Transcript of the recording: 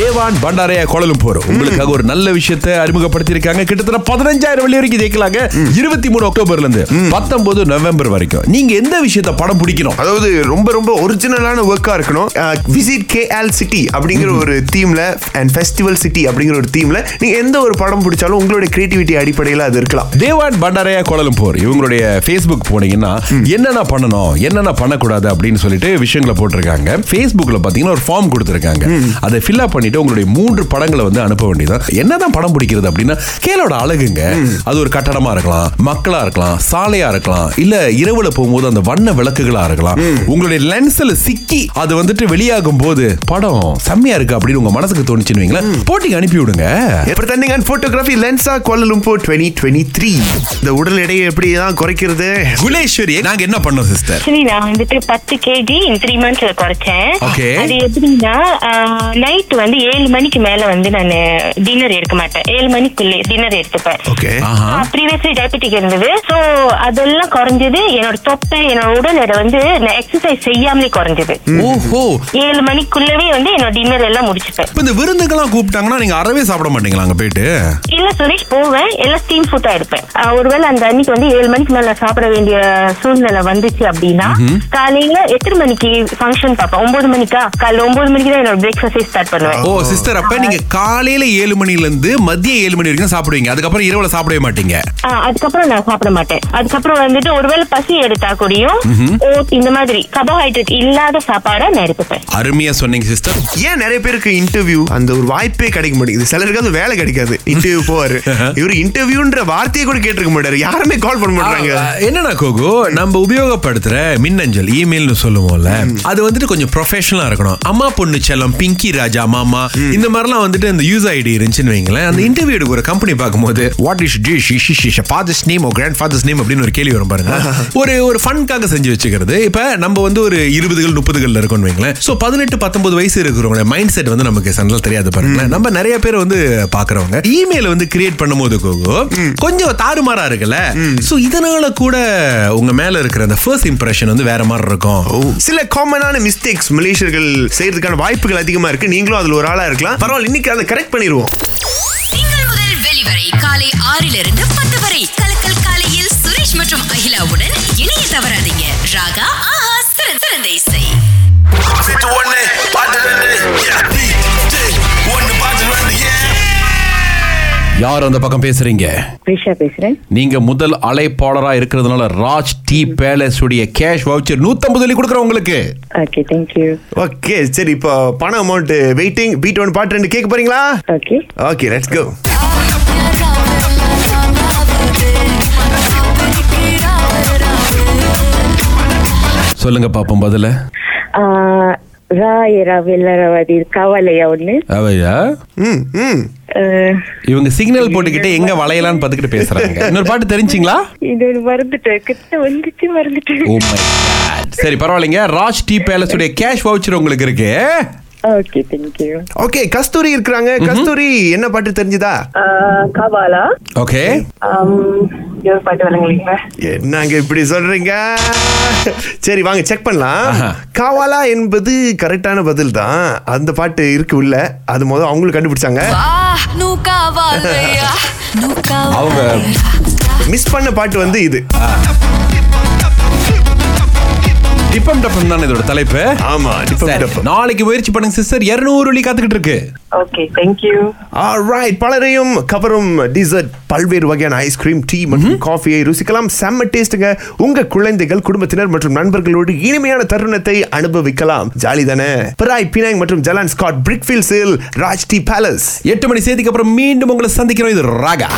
தேவான் பண்டாரையா கோலலும்பூர் உங்களுக்காக ஒரு நல்ல விஷயத்தை அறிமுகப்படுத்தியிருக்காங்க. கிட்டத்தட்ட பதினஞ்சாயிரம் வெள்ளி வரைக்கும் ஜெயிக்கலாங்க. இருபத்தி மூணு அக்டோபர்ல இருந்து பத்தொன்பது நவம்பர் வரைக்கும். நீங்க எந்த விஷயத்தை படம் பிடிக்கணும்? அதாவது ரொம்ப ரொம்ப ஒரிஜினலான ஒர்க்கா இருக்கணும். விசிட் கேஎல் சிட்டி அப்படிங்கிற ஒரு தீம்ல அண்ட் ஃபெஸ்டிவல் சிட்டி அப்படிங்கிற ஒரு தீம்ல நீங்க எந்த ஒரு படம் பிடிச்சாலும் உங்களுடைய கிரியேட்டிவிட்டி அடிப்படையில் அது இருக்கலாம். தேவான் பண்டாரையா கோலலும்பூர் இவங்களுடைய ஃபேஸ்புக் போனீங்கன்னா என்னென்ன பண்ணணும் என்னென்ன பண்ணக்கூடாது அப்படின்னு சொல்லிட்டு விஷயங்களை போட்டிருக்காங்க. ஃபேஸ்புக்ல பாத்தீங்கன்னா ஒரு ஃபார்ம் கொடுத்துருக்காங்க. அதை ஃபில் அப் பண்ணிட்டு உங்களுடைய மூன்று படங்களை வந்து அனுப்ப வேண்டியதான் என்னதான் படம் பிடிக்கிறது அப்படின்னா கேலோட அழகுங்க. அது ஒரு கட்டடமா இருக்கலாம் மக்களா இருக்கலாம் சாலையா இருக்கலாம் இல்ல இரவுல போகும்போது அந்த வண்ண விளக்குகளா இருக்கலாம். உங்களுடைய லென்ஸ்ல சிக்கி அது வந்துட்டு வெளியாகும் போது படம் செம்மையா இருக்கு அப்படின்னு உங்க மனசுக்கு தோணுச்சுன்னு வைங்களேன். போட்டிக்கு அனுப்பி விடுங்க பிரதண்டிங் and photography லென்ஸா Kuala Lumpur twenty twenty three இந்த உடல் எடையை எப்படி தான் குறைக்கிறது? குலேஸ்வரி நாங்க என்ன பண்ணோம் சிஸ்டர் ஆக்சுவலி நான் வந்துட்டு பத்து கேஜி த்ரீ மந்த்ஸ்ல குறைச்சேன். Okay. அது எப்படின்னா நைட் வந்து ஏழு மணிக்கு மேல வந்து நான் டின்னர் எடுக்க மாட்டேன். ஏழு மணிக்குள்ளே டின்னர் எடுத்துப்பேன். ப்ரீவியஸ்லி டயபெட்டிக் இருந்தது. சோ அதெல்லாம் குறைஞ்சது. என்னோட தொப்பை என்னோட உடல் எடை வந்து நான் எக்ஸசைஸ் செய்யாமலே குறைஞ்சது. ஓஹோ. ஏழு மணிக்குள்ளவே வந்து என்னோட டின்னர் எல்லாம் முடிச்சுப்பேன் இப்ப இந்த விருந்துக்கெல்லாம் கூப்பிட்டாங்கன்னா நீங்க அறவே சாப்பிட மாட்டீங்களா அங்க போயிட்டு? இல்ல சுரேஷ் போவேன். எல்லாம் ஸ்டீம் ஃபுட்டா எடுப்பேன். ஒருவேளை அந்த அன்னைக்கு வந்து ஏழு மணிக்கு மேல சாப்பிட வேண்டிய சூழ்நிலை வந்துச்சு அப்படின்னா காலையில எத்தனை மணிக்கு ஃபங்க்ஷன் பார்ப்பேன்? ஒன்பது மணிக்கா? காலையில ஒன்பது மணிக்கு தான் என்னோட பிரேக்ஃபாஸ்டே ஸ்டார்ட் பண்ணுவேன். ஓ சிஸ்டர் அப்ப நீங்க காலையில ஏழு மணில இருந்து மதியம் ஏழு மணி வரைக்கும் சாப்பிடுவீங்க. அதுக்கப்புறம் இரவுல சாப்பிடவே மாட்டீங்க. அதுக்கப்புறம் நான் சாப்பிட மாட்டேன். அதுக்கப்புறம் வந்துட்டு ஒருவேளை பசி எடுத்தா கூடயும் இந்த மாதிரி கார்போஹைட்ரேட் இல்லாத சாப்பாடை நான் எடுத்துப்பேன். அருமையா சொன்னீங்க சிஸ்டர் ஏன் நிறைய பேருக்கு இன்டர்வியூ அந்த ஒரு வாய்ப்பே கிடைக்க மாட்டேங்குது. சிலருக்கு அது வேலை கிடைக்காது. இன்டர்வியூ போவாரு. இவர் இன்டர்வியூன்ற வார்த்தையை கூட கேட்டிருக்க மாட்டாரு. யாருமே கால் பண்ண மாட்டாங்க என்னன்னா கோகு நம்ம உபயோகப்படுத்துற மின்னஞ்சல் இமெயில்னு சொல்லுவோம்ல அது வந்துட்டு கொஞ்சம் ப்ரொஃபஷனலா இருக்கணும். அம்மா பொண்ணு செல்லம் பிங்கி ராஜா மாமா இந்த மாதிரிலாம் வந்துட்டு அந்த யூஸ் ஐடி இருந்துச்சுன்னு வைங்களேன். அந்த இன்டர்வியூ ஒரு கம்பெனி பார்க்கும்போது what is his father's name or grandfather's name அப்படின்னு ஒரு கேள்வி வரும் பாருங்க. ஒரு ஒரு ஃபன்காக செஞ்சு வச்சுக்கிறது. இப்ப நம்ம வந்து ஒரு இருபதுகள் முப்பதுகள்ல இருக்கோம்னு வைங்களேன். சோ பதினெட்டு பத்தொன்பது வயசு இருக்கிறவங்க மைண்ட் செட் வந்து நமக்கு சண்டல் தெரியாது பாருங்களேன். நம்ம நிறைய பேர் வந்து பாக்குறவங்க இமெயில் வந்து கிரியேட் பண்ணும்போது கோகு கொஞ்சம் தாறுமாறா இருக்குல்ல. சோ இதனால கூட உங்க மேல இருக்கிற அந்த ஃபர்ஸ்ட் இம்ப்ரெஷன் வந்து வேற மாதிரி இருக்கும். சில காமனான மிஸ்டேக்ஸ் மலேசியர்கள் செய்யறதுக்கான வாய்ப்புகள் அதிகமா இருக்கு. நீங்களும் அதுல ஒரு ஆளா இருக்கலாம். பரவாயில்ல இன்னைக்கு அதை கரெக்ட் பண்ணிடுவோம் வெளிவரை காலை ஆறிலிருந்து பத்து வரை. யார் அந்த பக்கம் பேசுறீங்க? ரிஷா பேசுறேன். நீங்க முதல் அழைப்பாளரா இருக்கிறதுனால ராஜ் டி பேலஸ் உடைய கேஷ் வவுச்சர் நூத்தம்பது வெள்ளி கொடுக்குறேன் உங்களுக்கு. ஓகே சரி இப்போ பண அமௌண்ட் வெயிட்டிங் பீட் ஒன் பாட்டு ரெண்டு கேட்க போறீங்களா? ஓகே ஓகே லெட்ஸ் கோ சொல்லுங்க பாப்போம் பதில. ராயரா வெள்ளரவாதி கவலையா ஒண்ணு? அவையா ம் ம். இவங்க சிக்னல் போட்டுக்கிட்டு எங்க வளையலான்னு பார்த்துக்கிட்டு பேசுறாங்க. இன்னொரு பாட்டு தெரிஞ்சிங்களா? இது மறந்துட்டேன். கிட்ட வந்துச்சு மறந்துட்டேன். ஓ மை காட் சரி பரவாயில்லைங்க. ராஜ் டி பேலஸ் உடைய கேஷ் வவுச்சர் உங்களுக்கு இருக்கு. ஓகே கஸ்தூரி இருக்கிறாங்க. கஸ்தூரி என்ன பாட்டு தெரிஞ்சுதா? கவாலா? ஓகே ஒரு பாட்டு என்னங்க இப்படி சொல்றீங்க? சரி வாங்க செக் பண்ணலாம். காவாலா என்பது கரெக்டான பதில் தான் அந்த பாட்டு இருக்கு உள்ள. அது முதல்ல அவங்களும் கண்டுபிடிச்சாங்க. அவங்க மிஸ் பண்ண பாட்டு வந்து இது. டிப்பம் டப்பம் தான் இதோட தலைப்பு? ஆமா டிப்பம் டப்பம். நாளைக்கு முயற்சி பண்ணுங்க சிஸ்டர். இருநூறு வெள்ளி காத்துக்கிட்டு இருக்கு. ஓகே தேங்க்யூ Alright, பலரையும் கவரும் டிசர்ட் பல்வேறு வகையான ஐஸ்கிரீம் டீ மற்றும் காஃபியை ருசிக்கலாம். செம்ம டேஸ்ட்டுங்க உங்க குழந்தைகள் குடும்பத்தினர் மற்றும் நண்பர்களோடு இனிமையான தருணத்தை அனுபவிக்கலாம். ஜாலி தானே? பிராய் பினாங் மற்றும் ஜலான் ஸ்காட் பிரிக்ஃபீல்ஸில் ராஜ் டி பேலஸ் எட்டு மணி செய்திக்கு அப்புறம் மீண்டும் உங்களை சந்திக்கிறோம். இது ராகா.